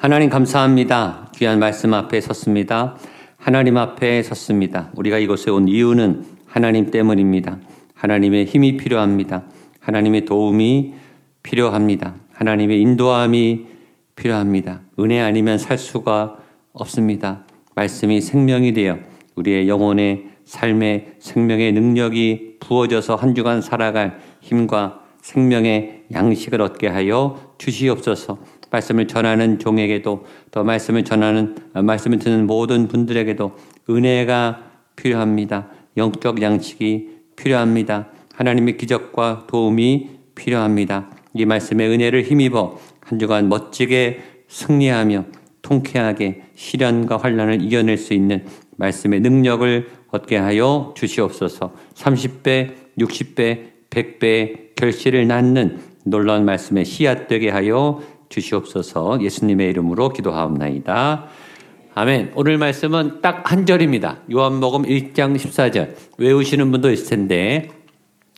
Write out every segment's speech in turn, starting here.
하나님 감사합니다. 귀한 말씀 앞에 섰습니다. 하나님 앞에 섰습니다. 우리가 이곳에 온 이유는 하나님 때문입니다. 하나님의 힘이 필요합니다. 하나님의 도움이 필요합니다. 하나님의 인도함이 필요합니다. 은혜 아니면 살 수가 없습니다. 말씀이 생명이 되어 우리의 영혼의 삶의 생명의 능력이 부어져서 한 주간 살아갈 힘과 생명의 양식을 얻게 하여 주시옵소서. 말씀을 전하는 종에게도 또 말씀을 전하는 말씀을 듣는 모든 분들에게도 은혜가 필요합니다. 영적 양식이 필요합니다. 하나님의 기적과 도움이 필요합니다. 이 말씀의 은혜를 힘입어 한 주간 멋지게 승리하며 통쾌하게 시련과 환란을 이겨낼 수 있는 말씀의 능력을 얻게 하여 주시옵소서. 30배, 60배, 100배 결실을 낳는 놀라운 말씀의 씨앗 되게 하여 주시옵소서. 예수님의 이름으로 기도하옵나이다. 아멘. 오늘 말씀은 딱 한 절입니다. 요한복음 1장 14절. 외우시는 분도 있을 텐데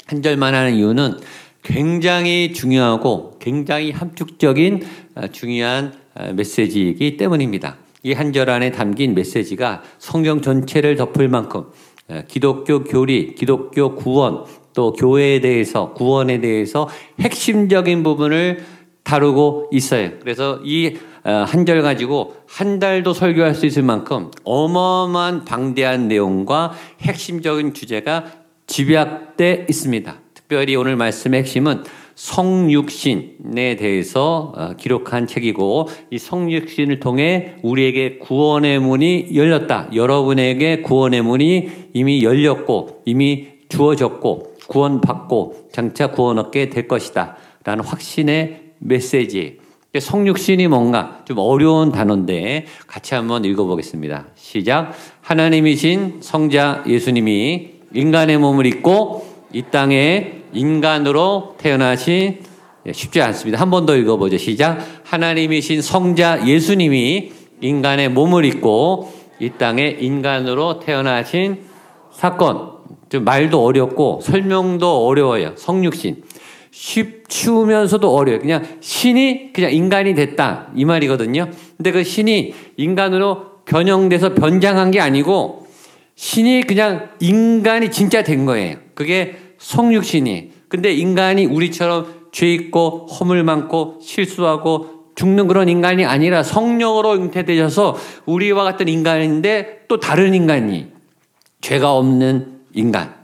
한 절만 하는 이유는 굉장히 중요하고 굉장히 함축적인 어, 중요한 어, 메시지이기 때문입니다. 이 한 절 안에 담긴 메시지가 성경 전체를 덮을 만큼 어, 기독교 교리, 기독교 구원, 또 교회에 대해서 구원에 대해서 핵심적인 부분을 다루고 있어요. 그래서 이 한 절 가지고 한 달도 설교할 수 있을 만큼 어마어마한 방대한 내용과 핵심적인 주제가 집약돼 있습니다. 특별히 오늘 말씀의 핵심은 성육신에 대해서 어, 기록한 책이고 이 성육신을 통해 우리에게 구원의 문이 열렸다. 여러분에게 구원의 문이 이미 열렸고 이미 주어졌고 구원받고 장차 구원 얻게 될 것이다. 라는 확신의 메시지. 성육신이 뭔가 좀 어려운 단어인데 같이 한번 읽어보겠습니다. 시작. 하나님이신 성자 예수님이 인간의 몸을 입고 이 땅에 인간으로 태어나신 예, 쉽지 않습니다. 한 번 더 읽어보죠. 시작. 하나님이신 성자 예수님이 인간의 몸을 입고 이 땅에 인간으로 태어나신 사건. 좀 말도 어렵고 설명도 어려워요. 성육신. 쉽, 쉬우면서도 어려워요. 그냥 신이 그냥 인간이 됐다. 이 말이거든요. 근데 그 신이 인간으로 변형돼서 변장한 게 아니고 신이 그냥 인간이 진짜 된 거예요. 그게 성육신이. 근데 인간이 우리처럼 죄 있고 허물 많고 실수하고 죽는 그런 인간이 아니라 성령으로 잉태되셔서 우리와 같은 인간인데 또 다른 인간이 죄가 없는 인간.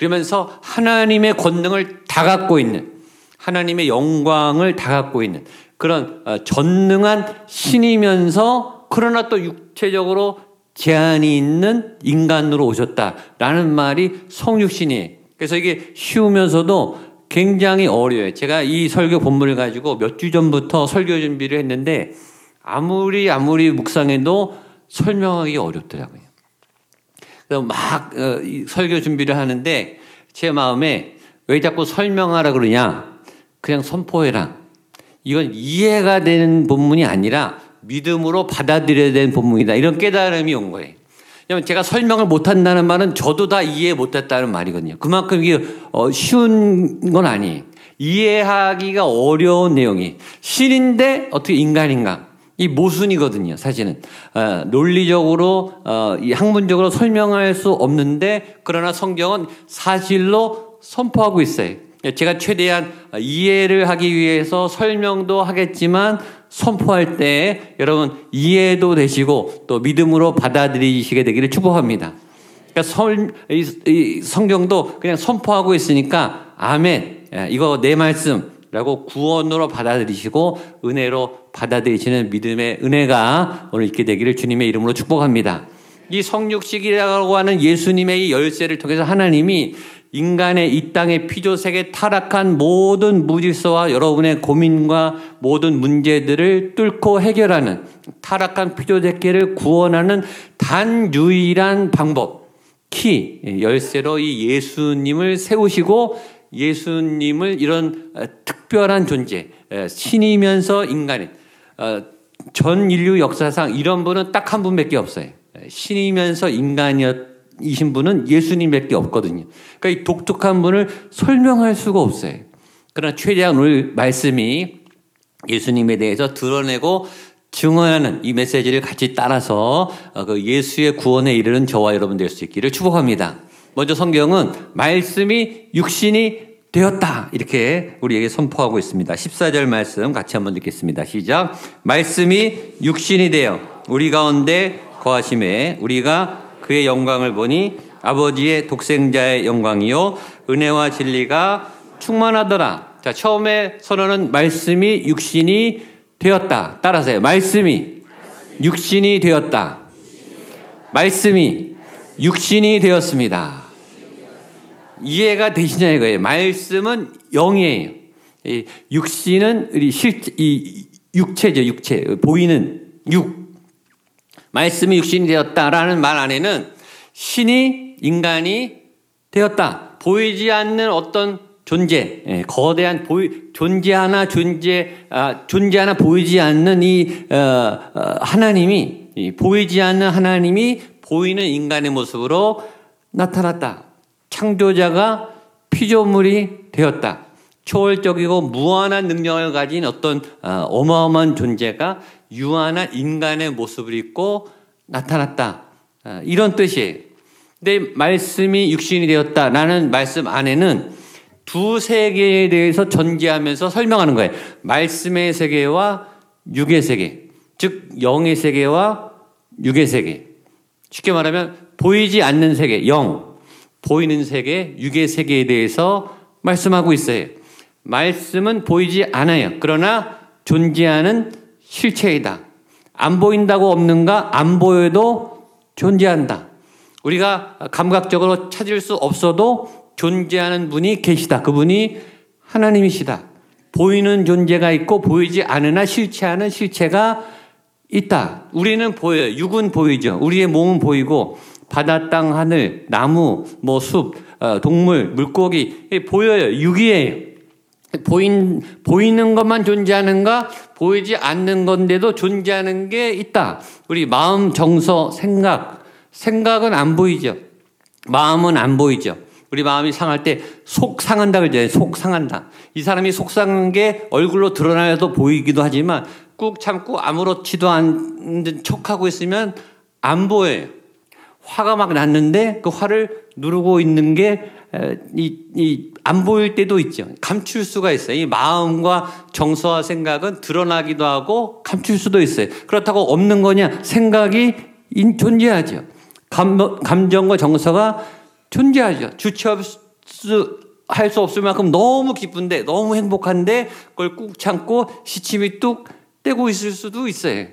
그러면서 하나님의 권능을 다 갖고 있는 하나님의 영광을 다 갖고 있는 그런 어, 전능한 신이면서 그러나 또 육체적으로 제한이 있는 인간으로 오셨다라는 말이 성육신이에요. 그래서 이게 쉬우면서도 굉장히 어려워요. 제가 이 설교 본문을 가지고 몇 주 전부터 설교 준비를 했는데 아무리 아무리 묵상해도 설명하기 어렵더라고요. 그래서 막 어, 설교 준비를 하는데 제 마음에 왜 자꾸 설명하라 그러냐? 그냥 선포해라. 이건 이해가 되는 본문이 아니라 믿음으로 받아들여야 되는 본문이다. 이런 깨달음이 온 거예요. 왜냐면 제가 설명을 못한다는 말은 저도 다 이해 못했다는 말이거든요. 그만큼 이게 어, 쉬운 건 아니에요. 이해하기가 어려운 내용이 신인데 어떻게 인간인가? 이 모순이거든요. 사실은 어, 논리적으로 어, 이 학문적으로 설명할 수 없는데 그러나 성경은 사실로 선포하고 있어요. 제가 최대한 이해를 하기 위해서 설명도 하겠지만 선포할 때 여러분 이해도 되시고 또 믿음으로 받아들이시게 되기를 축복합니다. 그러니까 성경도 그냥 선포하고 있으니까 아멘. 예, 이거 내 말씀 라고 구원으로 받아들이시고 은혜로 받아들이시는 믿음의 은혜가 오늘 있게 되기를 주님의 이름으로 축복합니다. 이 성육식이라고 하는 예수님의 열쇠를 통해서 하나님이 인간의 이 땅의 피조색에 타락한 모든 무질서와 여러분의 고민과 모든 문제들을 뚫고 해결하는 타락한 피조색계를 구원하는 단 유일한 방법, 키, 열쇠로 이 예수님을 세우시고 예수님을 이런 어, 특별한 존재, 신이면서 인간인, 어, 전 인류 역사상 이런 분은 딱 한 분밖에 없어요. 신이면서 인간이었 이신 분은 예수님밖에 없거든요. 그러니까 이 독특한 분을 설명할 수가 없어요. 그러나 최대한 오늘 말씀이 예수님에 대해서 드러내고 증언하는 이 메시지를 같이 따라서 어, 그 예수의 구원에 이르는 저와 여러분 될 수 있기를 축복합니다. 먼저 성경은 말씀이 육신이 되었다. 이렇게 우리에게 선포하고 있습니다. 14절 말씀 같이 한번 읽겠습니다. 시작. 말씀이 육신이 되어 우리 가운데 거하심에 우리가 그의 영광을 보니 아버지의 독생자의 영광이요 은혜와 진리가 충만하더라. 자, 처음에 선언은 말씀이 육신이 되었다. 따라서요. 말씀이 육신이 되었다. 말씀이 육신이 되었습니다. 이해가 되시냐 이거예요. 말씀은 영이에요. 이 육신은 우리 실, 이 육체죠, 육체. 보이는 육. 말씀이 육신이 되었다라는 말 안에는 신이 인간이 되었다. 보이지 않는 어떤 존재, 예, 거대한 보이, 존재 하나 존재, 아, 존재 하나 보이지 않는 이, 어, 어, 하나님이, 이 보이지 않는 하나님이 보이는 인간의 모습으로 나타났다. 창조자가 피조물이 되었다. 초월적이고 무한한 능력을 가진 어떤 어, 어마어마한 존재가 유한한 인간의 모습을 입고 나타났다. 어, 이런 뜻이에요. 근데 말씀이 육신이 되었다라는 말씀 안에는 두 세계에 대해서 전개하면서 설명하는 거예요. 말씀의 세계와 육의 세계. 즉, 영의 세계와 육의 세계. 쉽게 말하면 보이지 않는 세계, 영. 보이는 세계, 육의 세계에 대해서 말씀하고 있어요. 말씀은 보이지 않아요. 그러나 존재하는 실체이다. 안 보인다고 없는가? 안 보여도 존재한다. 우리가 감각적으로 찾을 수 없어도 존재하는 분이 계시다. 그분이 하나님이시다. 보이는 존재가 있고 보이지 않으나 실체하는 실체가 있다. 우리는 보여요. 육은 보이죠. 우리의 몸은 보이고 바다, 땅, 하늘, 나무, 뭐 숲, 어, 동물, 물고기 보여요. 육이에요. 보인, 보이는 것만 존재하는가? 보이지 않는 건데도 존재하는 게 있다. 우리 마음, 정서, 생각. 생각은 안 보이죠. 마음은 안 보이죠. 우리 마음이 상할 때 속 상한다 그러잖아요. 속 상한다. 이 사람이 속 상한 게 얼굴로 드러나도 보이기도 하지만 꾹 참고 아무렇지도 않은 척하고 있으면 안 보여요. 화가 막 났는데 그 화를 누르고 있는 게 이, 이, 안 보일 때도 있죠. 감출 수가 있어요. 이 마음과 정서와 생각은 드러나기도 하고 감출 수도 있어요. 그렇다고 없는 거냐? 생각이 존재하죠. 감, 감정과 정서가 존재하죠. 주체할 수, 할 수 없을 만큼 너무 기쁜데, 너무 행복한데, 그걸 꾹 참고 시침이 뚝 떼고 있을 수도 있어요.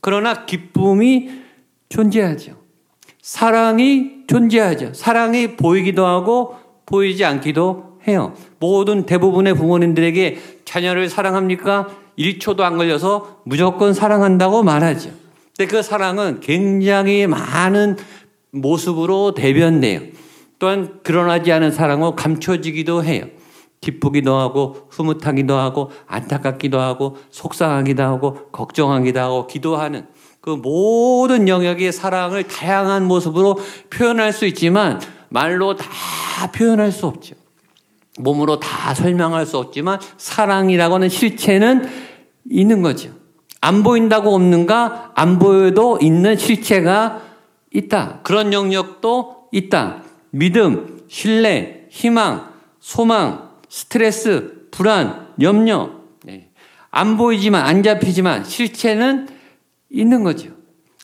그러나 기쁨이 존재하죠. 사랑이 존재하죠. 사랑이 보이기도 하고 보이지 않기도 해요. 모든 대부분의 부모님들에게 자녀를 사랑합니까? 1초도 안 걸려서 무조건 사랑한다고 말하죠. 근데 그 사랑은 굉장히 많은 모습으로 대변돼요. 또한 드러나지 않은 사랑은 감춰지기도 해요. 기쁘기도 하고 흐뭇하기도 하고 안타깝기도 하고 속상하기도 하고 걱정하기도 하고 기도하는 그 모든 영역의 사랑을 다양한 모습으로 표현할 수 있지만 말로 다 표현할 수 없죠. 몸으로 다 설명할 수 없지만 사랑이라고 하는 실체는 있는 거죠. 안 보인다고 없는가? 안 보여도 있는 실체가 있다. 그런 영역도 있다. 믿음, 신뢰, 희망, 소망, 스트레스, 불안, 염려. 네. 안 보이지만, 안 잡히지만 실체는 있는 거죠.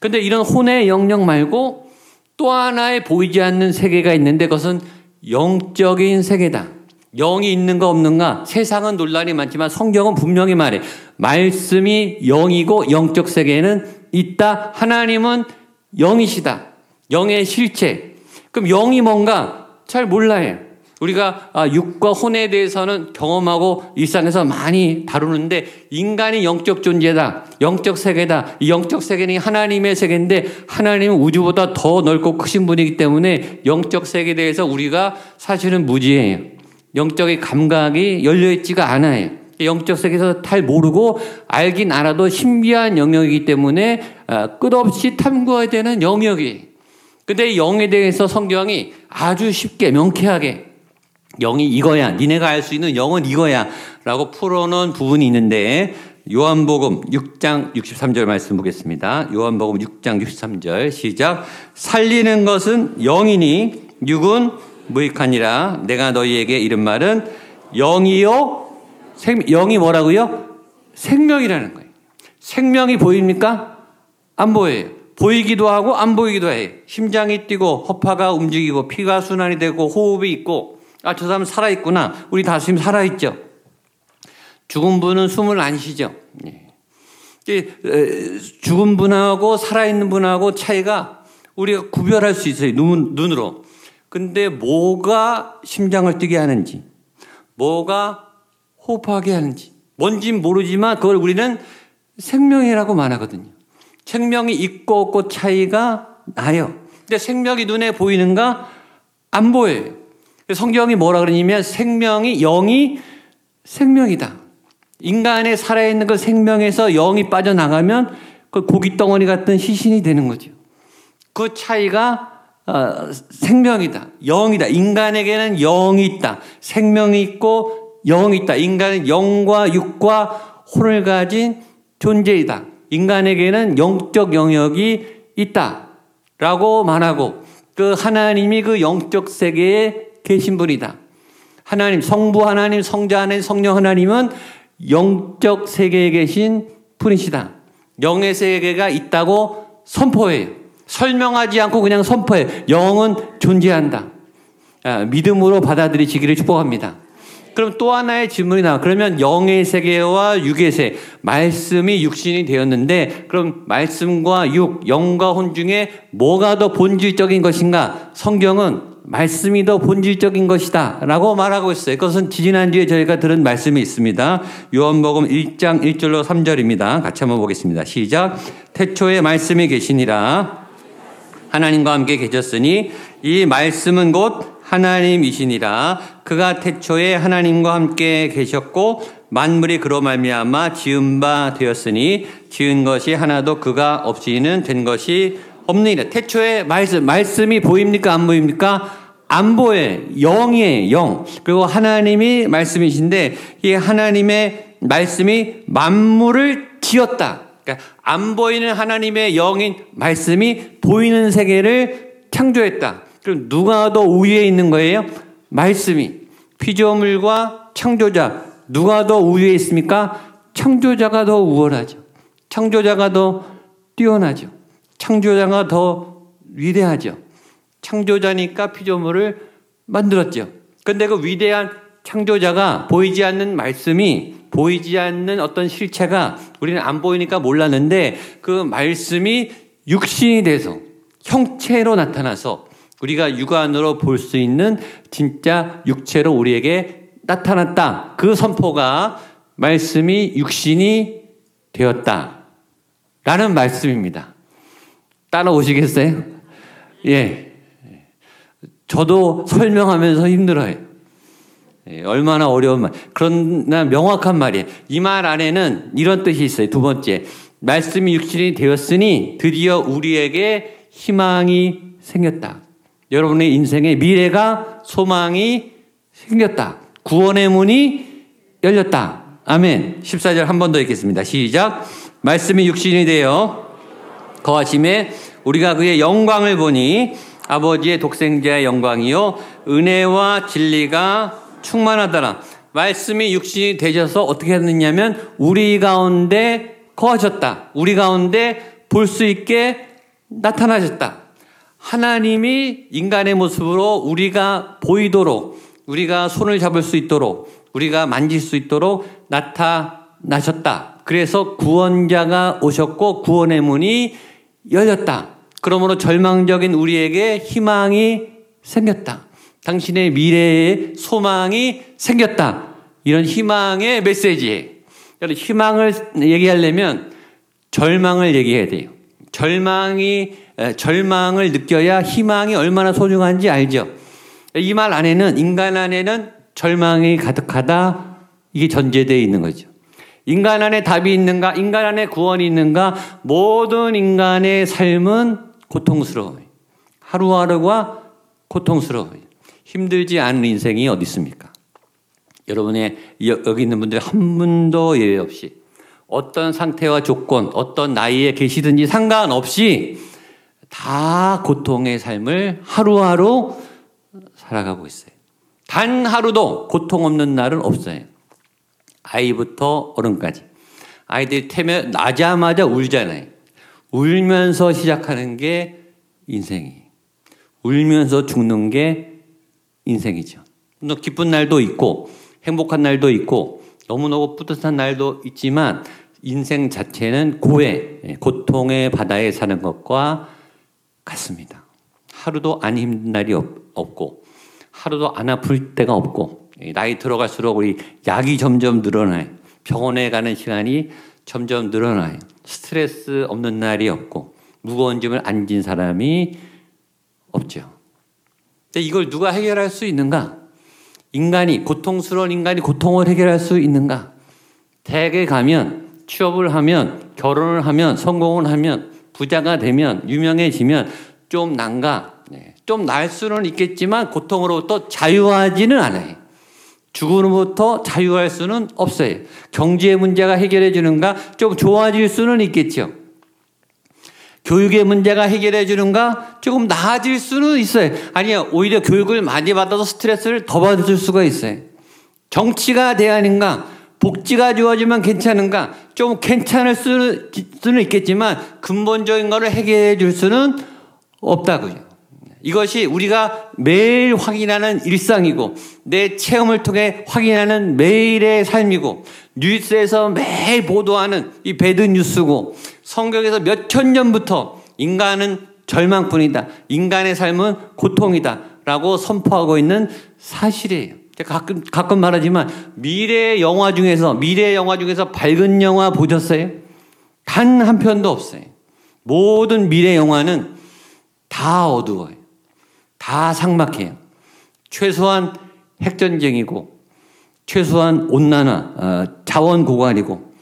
근데 이런 혼의 영역 말고 또 하나의 보이지 않는 세계가 있는데 그것은 영적인 세계다. 영이 있는가 없는가 세상은 논란이 많지만 성경은 분명히 말해. 말씀이 영이고 영적 세계에는 있다. 하나님은 영이시다. 영의 실체. 그럼 영이 뭔가 잘 몰라요. 우리가 아, 육과 혼에 대해서는 경험하고 일상에서 많이 다루는데 인간이 영적 존재다. 영적 세계다. 이 영적 세계는 하나님의 세계인데 하나님은 우주보다 더 넓고 크신 분이기 때문에 영적 세계에 대해서 우리가 사실은 무지해요. 영적인 감각이 열려있지가 않아요. 영적 세계에서 잘 모르고 알긴 알아도 신비한 영역이기 때문에 아, 끝없이 탐구해야 되는 영역이. 근데 영에 대해서 성경이 아주 쉽게 명쾌하게 영이 이거야. 니네가 알 수 있는 영은 이거야. 라고 풀어놓은 부분이 있는데 요한복음 6장 63절 말씀 보겠습니다. 요한복음 6장 63절 시작. 살리는 것은 영이니 육은 무익하니라. 내가 너희에게 이른 말은 영이요 생 영이 뭐라고요? 생명이라는 거예요. 생명이 보입니까? 안 보여요. 보이기도 하고 안 보이기도 해요. 심장이 뛰고 허파가 움직이고 피가 순환이 되고 호흡이 있고 아 저 사람 살아 있구나. 우리 다 지금 살아 있죠. 죽은 분은 숨을 안 쉬죠. 예. 죽은 분하고 살아있는 분하고 차이가 우리가 구별할 수 있어요. 눈, 눈으로. 근데 뭐가 심장을 뛰게 하는지, 뭐가 호흡하게 하는지, 뭔진 모르지만 그걸 우리는 생명이라고 말하거든요. 생명이 있고 없고 차이가 나요. 근데 생명이 눈에 보이는가? 안 보여요. 성경이 뭐라 그러냐면 생명이 영이 생명이다. 인간의 살아있는 그 생명에서 영이 빠져나가면 그 고기 덩어리 같은 시신이 되는 거죠. 그 차이가 어, 생명이다. 영이다. 인간에게는 영이 있다. 생명이 있고 영이 있다. 인간은 영과 육과 혼을 가진 존재이다. 인간에게는 영적 영역이 있다. 라고 말하고 그 하나님이 그 영적 세계에 계신 분이다. 하나님, 성부 하나님, 성자 하나님, 성령 하나님은 영적 세계에 계신 분이시다. 영의 세계가 있다고 선포해요. 설명하지 않고 그냥 선포해요. 영은 존재한다. 아, 믿음으로 받아들이시기를 축복합니다. 그럼 또 하나의 질문이 나와. 그러면 영의 세계와 육의 세계, 말씀이 육신이 되었는데, 그럼 말씀과 육, 영과 혼 중에 뭐가 더 본질적인 것인가? 성경은 말씀이 더 본질적인 것이다. 라고 말하고 있어요. 그것은 지지난주에 저희가 들은 말씀이 있습니다. 요한복음 1장 1절로 3절입니다. 같이 한번 보겠습니다. 시작. 태초에 말씀이 계시니라. 하나님과 함께 계셨으니 이 말씀은 곧 하나님이시니라. 그가 태초에 하나님과 함께 계셨고 만물이 그로 말미암아 지은 바 되었으니 지은 것이 하나도 그가 없이는 된 것이 없느니라. 태초에 말씀, 말씀이 보입니까? 안 보입니까? 안 보여. 영이에요, 영. 그리고 하나님이 말씀이신데, 이 하나님의 말씀이 만물을 지었다. 그러니까 안 보이는 하나님의 영인 말씀이 보이는 세계를 창조했다. 그럼 누가 더 우위에 있는 거예요? 말씀이. 피조물과 창조자. 누가 더 우위에 있습니까? 창조자가 더 우월하죠. 창조자가 더 뛰어나죠. 창조자가 더 위대하죠. 창조자니까 피조물을 만들었죠. 근데 그 위대한 창조자가 보이지 않는 말씀이 보이지 않는 어떤 실체가 우리는 안 보이니까 몰랐는데 그 말씀이 육신이 돼서 형체로 나타나서 우리가 육안으로 볼 수 있는 진짜 육체로 우리에게 나타났다. 그 선포가 말씀이 육신이 되었다. 라는 말씀입니다. 따라오시겠어요? 예. 저도 설명하면서 힘들어요. 예, 얼마나 어려운 말. 그러나 명확한 말이에요. 이 말 안에는 이런 뜻이 있어요. 두 번째. 말씀이 육신이 되었으니 드디어 우리에게 희망이 생겼다. 여러분의 인생에 미래가 소망이 생겼다. 구원의 문이 열렸다. 아멘. 14절 한 번 더 읽겠습니다. 시작. 말씀이 육신이 되어 거하심에 우리가 그의 영광을 보니 아버지의 독생자의 영광이요 은혜와 진리가 충만하더라. 말씀이 육신이 되셔서 어떻게 했느냐면 우리 가운데 거하셨다. 우리 가운데 볼 수 있게 나타나셨다. 하나님이 인간의 모습으로 우리가 보이도록 우리가 손을 잡을 수 있도록 우리가 만질 수 있도록 나타나셨다. 그래서 구원자가 오셨고 구원의 문이 열렸다. 그러므로 절망적인 우리에게 희망이 생겼다. 당신의 미래에 소망이 생겼다. 이런 희망의 메시지예요. 희망을 얘기하려면 절망을 얘기해야 돼요. 절망이 절망을 느껴야 희망이 얼마나 소중한지 알죠. 이 말 안에는 인간 안에는 절망이 가득하다 이게 전제되어 있는 거죠. 인간 안에 답이 있는가? 인간 안에 구원이 있는가? 모든 인간의 삶은 고통스러워요. 하루하루가 고통스러워요. 힘들지 않은 인생이 어디 있습니까? 여러분의 여기 있는 분들 한 분도 예외 없이 어떤 상태와 조건, 어떤 나이에 계시든지 상관없이 다 고통의 삶을 하루하루 살아가고 있어요. 단 하루도 고통 없는 날은 없어요. 아이부터 어른까지. 아이들이 태면 나자마자 울잖아요. 울면서 시작하는 게 인생이. 울면서 죽는 게 인생이죠. 기쁜 날도 있고 행복한 날도 있고 너무너무 뿌듯한 날도 있지만 인생 자체는 고해, 예, 고통의 바다에 사는 것과 같습니다. 하루도 안 힘든 날이 없고 하루도 안 아플 때가 없고 나이 들어갈수록 우리 약이 점점 늘어나요. 병원에 가는 시간이 점점 늘어나요. 스트레스 없는 날이 없고 무거운 짐을 안 진 사람이 없죠. 근데 이걸 누가 해결할 수 있는가? 인간이 고통스러운 인간이 고통을 해결할 수 있는가? 대학에 가면 취업을 하면 결혼을 하면 성공을 하면 부자가 되면 유명해지면 좀 난가? 네. 좀날 수는 있겠지만 고통으로부터 자유하지는 않아요. 죽음으로부터 자유할 수는 없어요. 경제 문제가 해결해 주는가? 좀 좋아질 수는 있겠죠. 교육의 문제가 해결해 주는가? 조금 나아질 수는 있어요. 아니요. 오히려 교육을 많이 받아서 스트레스를 더 받을 수가 있어요. 정치가 대안인가? 복지가 좋아지면 괜찮은가? 좀 괜찮을 수는, 있겠지만 근본적인 것을 해결해 줄 수는 없다고요. 이것이 우리가 매일 확인하는 일상이고 내 체험을 통해 확인하는 매일의 삶이고 뉴스에서 매일 보도하는 이 배드 뉴스고 성경에서 몇 천 년부터 인간은 절망뿐이다. 인간의 삶은 고통이다. 라고 선포하고 있는 사실이에요. 가끔, 가끔 말하지만 미래의 영화 중에서, 미래의 영화 중에서 밝은 영화 보셨어요? 단 한 편도 없어요. 모든 미래 영화는 다 어두워요. 다 상막해요. 최소한 핵전쟁이고, 최소한 온난화, 어, 자원 고갈이고,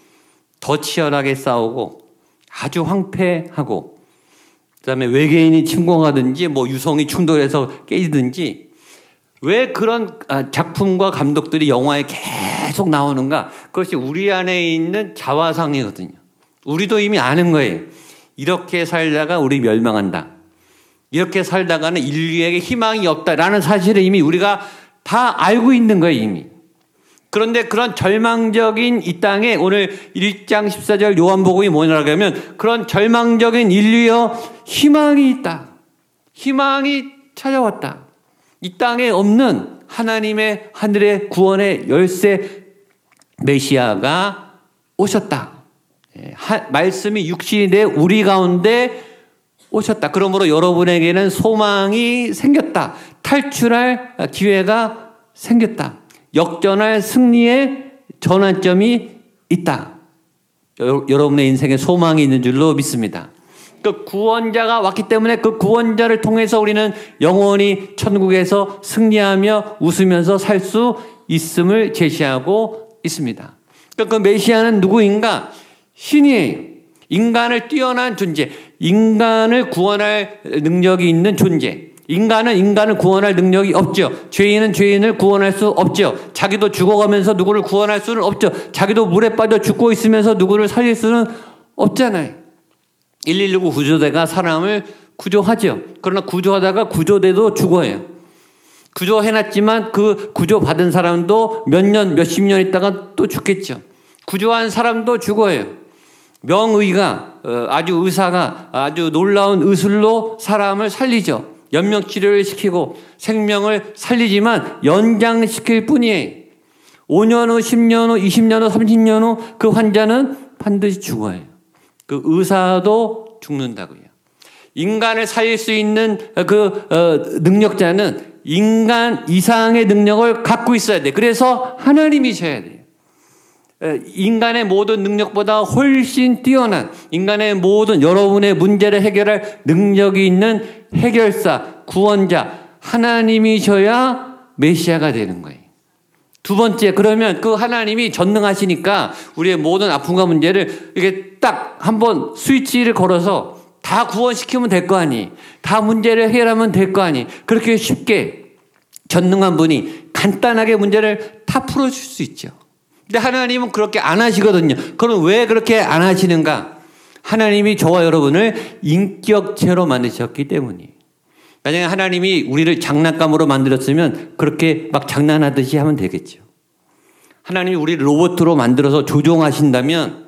더 치열하게 싸우고, 아주 황폐하고, 그 다음에 외계인이 침공하든지, 뭐 유성이 충돌해서 깨지든지, 왜 그런 아, 작품과 감독들이 영화에 계속 나오는가? 그것이 우리 안에 있는 자화상이거든요. 우리도 이미 아는 거예요. 이렇게 살다가 우리 멸망한다. 이렇게 살다가는 인류에게 희망이 없다라는 사실을 이미 우리가 다 알고 있는 거예요, 이미. 그런데 그런 절망적인 이 땅에 오늘 1장 14절 요한복음이 뭐냐고 하면 그런 절망적인 인류여 희망이 있다. 희망이 찾아왔다. 이 땅에 없는 하나님의 하늘의 구원의 열쇠 메시아가 오셨다. 예, 말씀이 육신이 돼 우리 가운데 오셨다. 그러므로 여러분에게는 소망이 생겼다. 탈출할 기회가 생겼다. 역전할 승리의 전환점이 있다. 여러분의 인생에 소망이 있는 줄로 믿습니다. 그 구원자가 왔기 때문에 그 구원자를 통해서 우리는 영원히 천국에서 승리하며 웃으면서 살 수 있음을 제시하고 있습니다. 그 메시아는 누구인가? 신이에요. 인간을 뛰어난 존재, 인간을 구원할 능력이 있는 존재. 인간은 인간을 구원할 능력이 없죠. 죄인은 죄인을 구원할 수 없죠. 자기도 죽어가면서 누구를 구원할 수는 없죠. 자기도 물에 빠져 죽고 있으면서 누구를 살릴 수는 없잖아요. 119 구조대가 사람을 구조하죠. 그러나 구조하다가 구조대도 죽어요. 구조해놨지만 그 구조받은 사람도 몇 년, 몇십 년 있다가 또 죽겠죠. 구조한 사람도 죽어요. 명의가 어, 아주 의사가 아주 놀라운 의술로 사람을 살리죠. 연명 치료를 시키고 생명을 살리지만 연장시킬 뿐이에요. 5년 후, 10년 후, 20년 후, 30년 후 그 환자는 반드시 죽어요. 그 의사도 죽는다고요. 인간을 살릴 수 있는 그 어, 능력자는 인간 이상의 능력을 갖고 있어야 돼. 그래서 하나님이셔야 돼요. 인간의 모든 능력보다 훨씬 뛰어난 인간의 모든 여러분의 문제를 해결할 능력이 있는 해결사, 구원자, 하나님이셔야 메시아가 되는 거예요. 두 번째, 그러면 그 하나님이 전능하시니까 우리의 모든 아픔과 문제를 이렇게 딱 한번 스위치를 걸어서 다 구원시키면 될 거 아니. 다 문제를 해결하면 될 거 아니. 그렇게 쉽게 전능한 분이 간단하게 문제를 다 풀어줄 수 있죠. 근데 하나님은 그렇게 안 하시거든요. 그럼 왜 그렇게 안 하시는가? 하나님이 저와 여러분을 인격체로 만드셨기 때문이에요. 만약에 하나님이 우리를 장난감으로 만들었으면 그렇게 막 장난하듯이 하면 되겠죠. 하나님이 우리를 로봇으로 만들어서 조종하신다면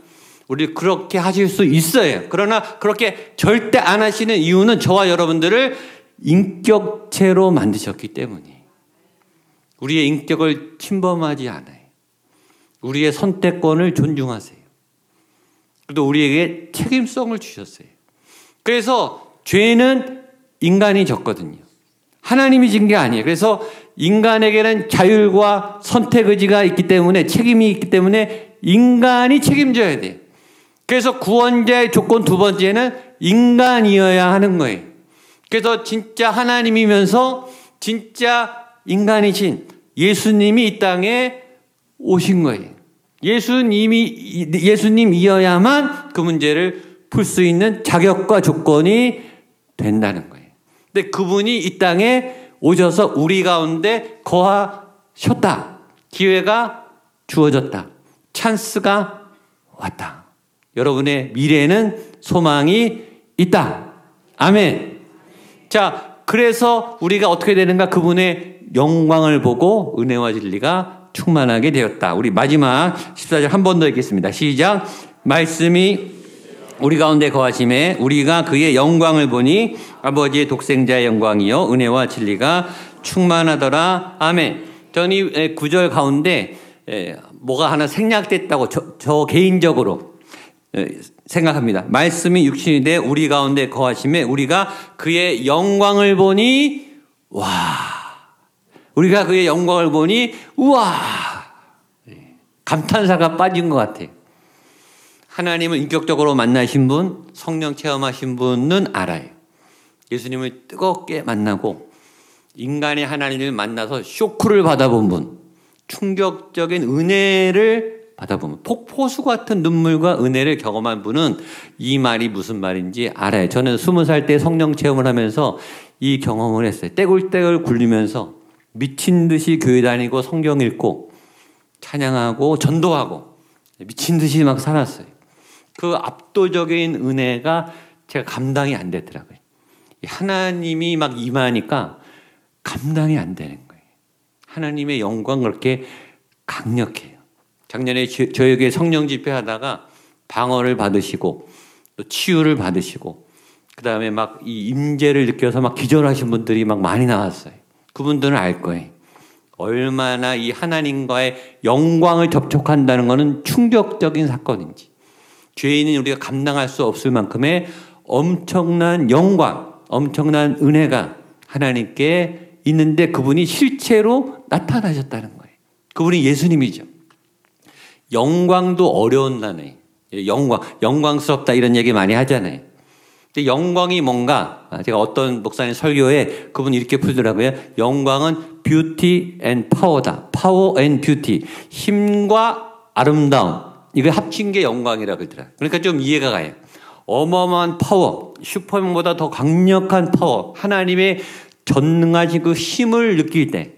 우리 그렇게 하실 수 있어요. 그러나 그렇게 절대 안 하시는 이유는 저와 여러분들을 인격체로 만드셨기 때문이에요. 우리의 인격을 침범하지 않아요. 우리의 선택권을 존중하세요. 그리고 우리에게 책임성을 주셨어요. 그래서 죄는 인간이 졌거든요. 하나님이 진 게 아니에요. 그래서 인간에게는 자율과 선택 의지가 있기 때문에 책임이 있기 때문에 인간이 책임져야 돼요. 그래서 구원자의 조건 두 번째는 인간이어야 하는 거예요. 그래서 진짜 하나님이면서 진짜 인간이신 예수님이 이 땅에 오신 거예요. 예수님이 예수님이어야만 그 문제를 풀 수 있는 자격과 조건이 된다는 거예요. 근데 그분이 이 땅에 오셔서 우리 가운데 거하셨다. 기회가 주어졌다. 찬스가 왔다. 여러분의 미래에는 소망이 있다. 아멘. 자, 그래서 우리가 어떻게 되는가? 그분의 영광을 보고 은혜와 진리가 충만하게 되었다. 우리 마지막 14절 한 번 더 읽겠습니다. 시작. 말씀이 우리 가운데 거하심에 우리가 그의 영광을 보니 아버지의 독생자의 영광이요 은혜와 진리가 충만하더라. 아멘. 저는 이 구절 가운데 뭐가 하나 생략됐다고 저, 저 개인적으로 생각합니다. 말씀이 육신이 돼 우리 가운데 거하심에 우리가 그의 영광을 보니 와 우리가 그의 영광을 보니 우와 감탄사가 빠진 것 같아요. 하나님을 인격적으로 만나신 분, 성령 체험하신 분은 알아요. 예수님을 뜨겁게 만나고 인간의 하나님을 만나서 쇼크를 받아본 분, 충격적인 은혜를 받아본 분, 폭포수 같은 눈물과 은혜를 경험한 분은 이 말이 무슨 말인지 알아요. 저는 스무 살 때 성령 체험을 하면서 이 경험을 했어요. 떼굴떼굴 굴리면서 미친 듯이 교회 다니고 성경 읽고 찬양하고 전도하고 미친 듯이 막 살았어요. 그 압도적인 은혜가 제가 감당이 안 되더라고요. 하나님이 막 임하니까 감당이 안 되는 거예요. 하나님의 영광 그렇게 강력해요. 작년에 저에게 성령 집회 하다가 방언을 받으시고 또 치유를 받으시고 그 다음에 막 이 임재를 느껴서 막 기절하신 분들이 막 많이 나왔어요. 그분들은 알 거예요. 얼마나 이 하나님과의 영광을 접촉한다는 것은 충격적인 사건인지. 죄인은 우리가 감당할 수 없을 만큼의 엄청난 영광, 엄청난 은혜가 하나님께 있는데 그분이 실체로 나타나셨다는 거예요. 그분이 예수님이죠. 영광도 어려운 단어예요. 영광, 영광스럽다 이런 얘기 많이 하잖아요. 근데 영광이 뭔가 제가 어떤 목사님 설교에 그분이 이렇게 풀더라고요. 영광은 beauty and power다. Power and beauty. 힘과 아름다움. 이거 합친 게 영광이라고 그러더라. 그러니까 좀 이해가 가요. 어마어마한 파워, 슈퍼맨보다 더 강력한 파워, 하나님의 전능하신 그 힘을 느낄 때,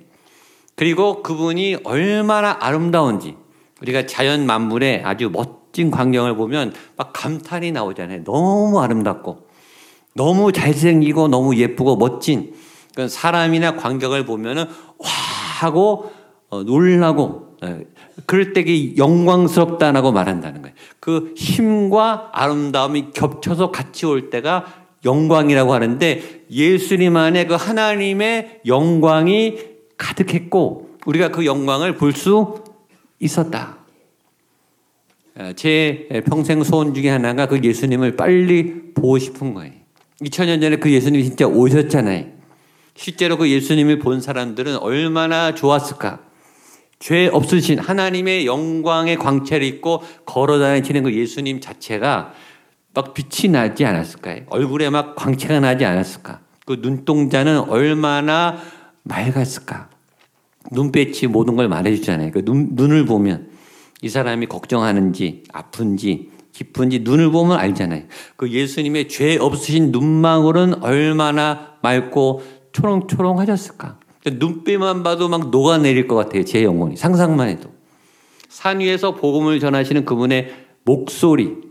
그리고 그분이 얼마나 아름다운지, 우리가 자연 만물의 아주 멋진 광경을 보면 막 감탄이 나오잖아요. 너무 아름답고, 너무 잘생기고, 너무 예쁘고, 멋진, 사람이나 광경을 보면은, 와! 하고, 어, 놀라고, 예, 그럴 때 영광스럽다라고 말한다는 거예요. 그 힘과 아름다움이 겹쳐서 같이 올 때가 영광이라고 하는데 예수님 안에 그 하나님의 영광이 가득했고 우리가 그 영광을 볼 수 있었다. 제 평생 소원 중에 하나가 그 예수님을 빨리 보고 싶은 거예요. 2000년 전에 그 예수님이 진짜 오셨잖아요. 실제로 그 예수님을 본 사람들은 얼마나 좋았을까. 죄 없으신 하나님의 영광의 광채를 입고 걸어 다니시는 그 예수님 자체가 막 빛이 나지 않았을까요? 얼굴에 막 광채가 나지 않았을까? 그 눈동자는 얼마나 맑았을까? 눈빛이 모든 걸 말해주잖아요. 그 눈, 눈을 보면 이 사람이 걱정하는지 아픈지 기쁜지 눈을 보면 알잖아요. 그 예수님의 죄 없으신 눈망울은 얼마나 맑고 초롱초롱하셨을까? 눈빛만 봐도 막 녹아내릴 것 같아요. 제 영혼이. 상상만 해도. 산 위에서 복음을 전하시는 그분의 목소리.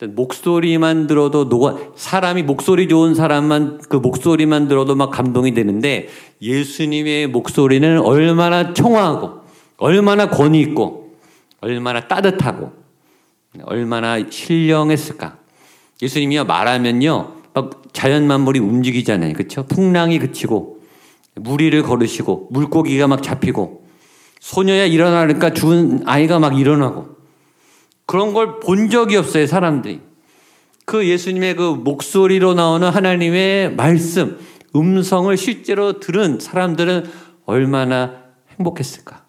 목소리만 들어도 녹아, 사람이 목소리 좋은 사람만 그 목소리만 들어도 막 감동이 되는데 예수님의 목소리는 얼마나 청아하고 얼마나 권위 있고 얼마나 따뜻하고 얼마나 신령했을까. 예수님이요 말하면요 막 자연 만물이 움직이잖아요. 그렇죠? 풍랑이 그치고 무리를 걸으시고 물고기가 막 잡히고 소녀야 일어나니까 죽은 아이가 막 일어나고 그런 걸 본 적이 없어요, 사람들이. 그 예수님의 그 목소리로 나오는 하나님의 말씀, 음성을 실제로 들은 사람들은 얼마나 행복했을까.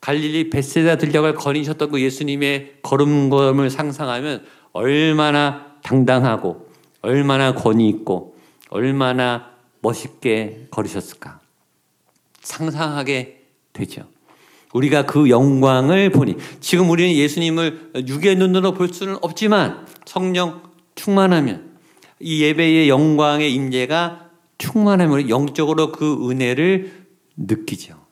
갈릴리 베세다 들려갈 거니셨던 그 예수님의 걸음걸음을 상상하면 얼마나 당당하고 얼마나 권위 있고 얼마나 멋있게 걸으셨을까. 상상하게 되죠. 우리가 그 영광을 보니 지금 우리는 예수님을 육의 눈으로 볼 수는 없지만 성령 충만하면 이 예배의 영광의 임재가 충만하면 영적으로 그 은혜를 느끼죠.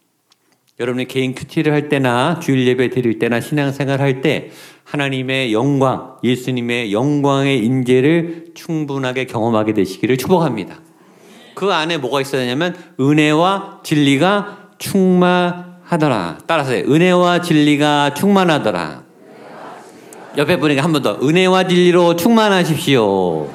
여러분이 개인 큐티를 할 때나 주일 예배 드릴 때나 신앙생활 할 때 하나님의 영광, 예수님의 영광의 임재를 충분하게 경험하게 되시기를 축복합니다. 그 안에 뭐가 있어야 되냐면 은혜와 진리가 충만하더라. 따라서 은혜와 진리가 충만하더라. 옆에 분에게 한 번 더 은혜와 진리로 충만하십시오.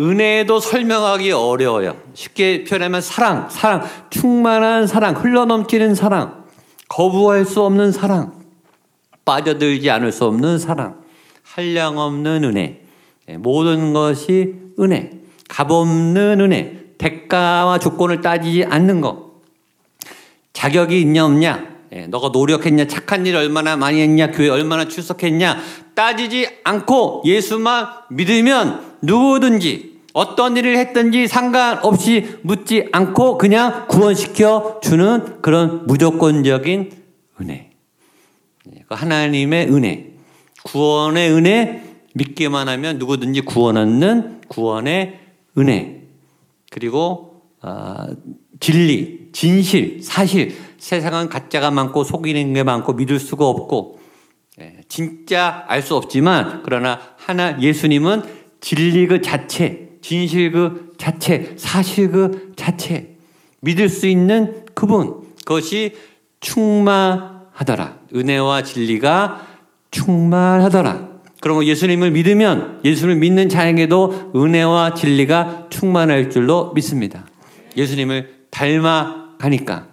예. 은혜도 설명하기 어려워요. 쉽게 표현하면 사랑, 사랑, 충만한 사랑, 흘러넘치는 사랑, 거부할 수 없는 사랑. 빠져들지 않을 수 없는 사랑, 한량 없는 은혜, 예, 모든 것이 은혜, 값없는 은혜, 대가와 조건을 따지지 않는 것. 자격이 있냐 없냐, 예, 너가 노력했냐, 착한 일 얼마나 많이 했냐, 교회 얼마나 출석했냐, 따지지 않고 예수만 믿으면 누구든지 어떤 일을 했든지 상관없이 묻지 않고 그냥 구원시켜 주는 그런 무조건적인 은혜. 그 하나님의 은혜, 구원의 은혜 믿기만 하면 누구든지 구원 얻는 구원의 은혜. 그리고 어, 진리, 진실, 사실. 세상은 가짜가 많고 속이는 게 많고 믿을 수가 없고 예, 진짜 알 수 없지만 그러나 하나 예수님은 진리 그 자체, 진실 그 자체, 사실 그 자체 믿을 수 있는 그분 그것이 충만하더라. 은혜와 진리가 충만하더라. 그러면 예수님을 믿으면 예수님을 믿는 자에게도 은혜와 진리가 충만할 줄로 믿습니다. 예수님을 닮아가니까.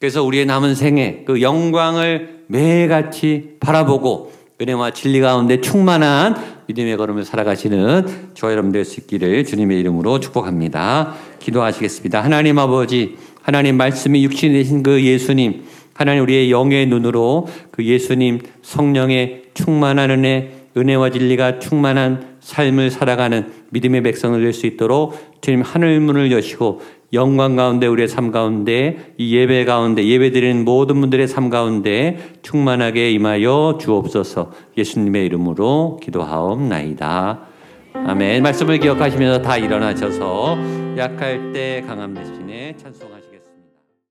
그래서 우리의 남은 생에 그 영광을 매일같이 바라보고 은혜와 진리 가운데 충만한 믿음의 걸음을 살아가시는 저 여러분 될 수 있기를 주님의 이름으로 축복합니다. 기도하시겠습니다. 하나님 아버지, 하나님 말씀이 육신이 되신 그 예수님, 하나님 우리의 영의 눈으로 그 예수님 성령의 충만한 은혜, 은혜와 진리가 충만한 삶을 살아가는 믿음의 백성을 될 수 있도록 주님 하늘 문을 여시고 영광 가운데 우리의 삶 가운데 이 예배 가운데 예배 드리는 모든 분들의 삶 가운데 충만하게 임하여 주옵소서 예수님의 이름으로 기도하옵나이다. 아멘. 말씀을 기억하시면서 다 일어나셔서 약할 때 강함 대신에 찬송하시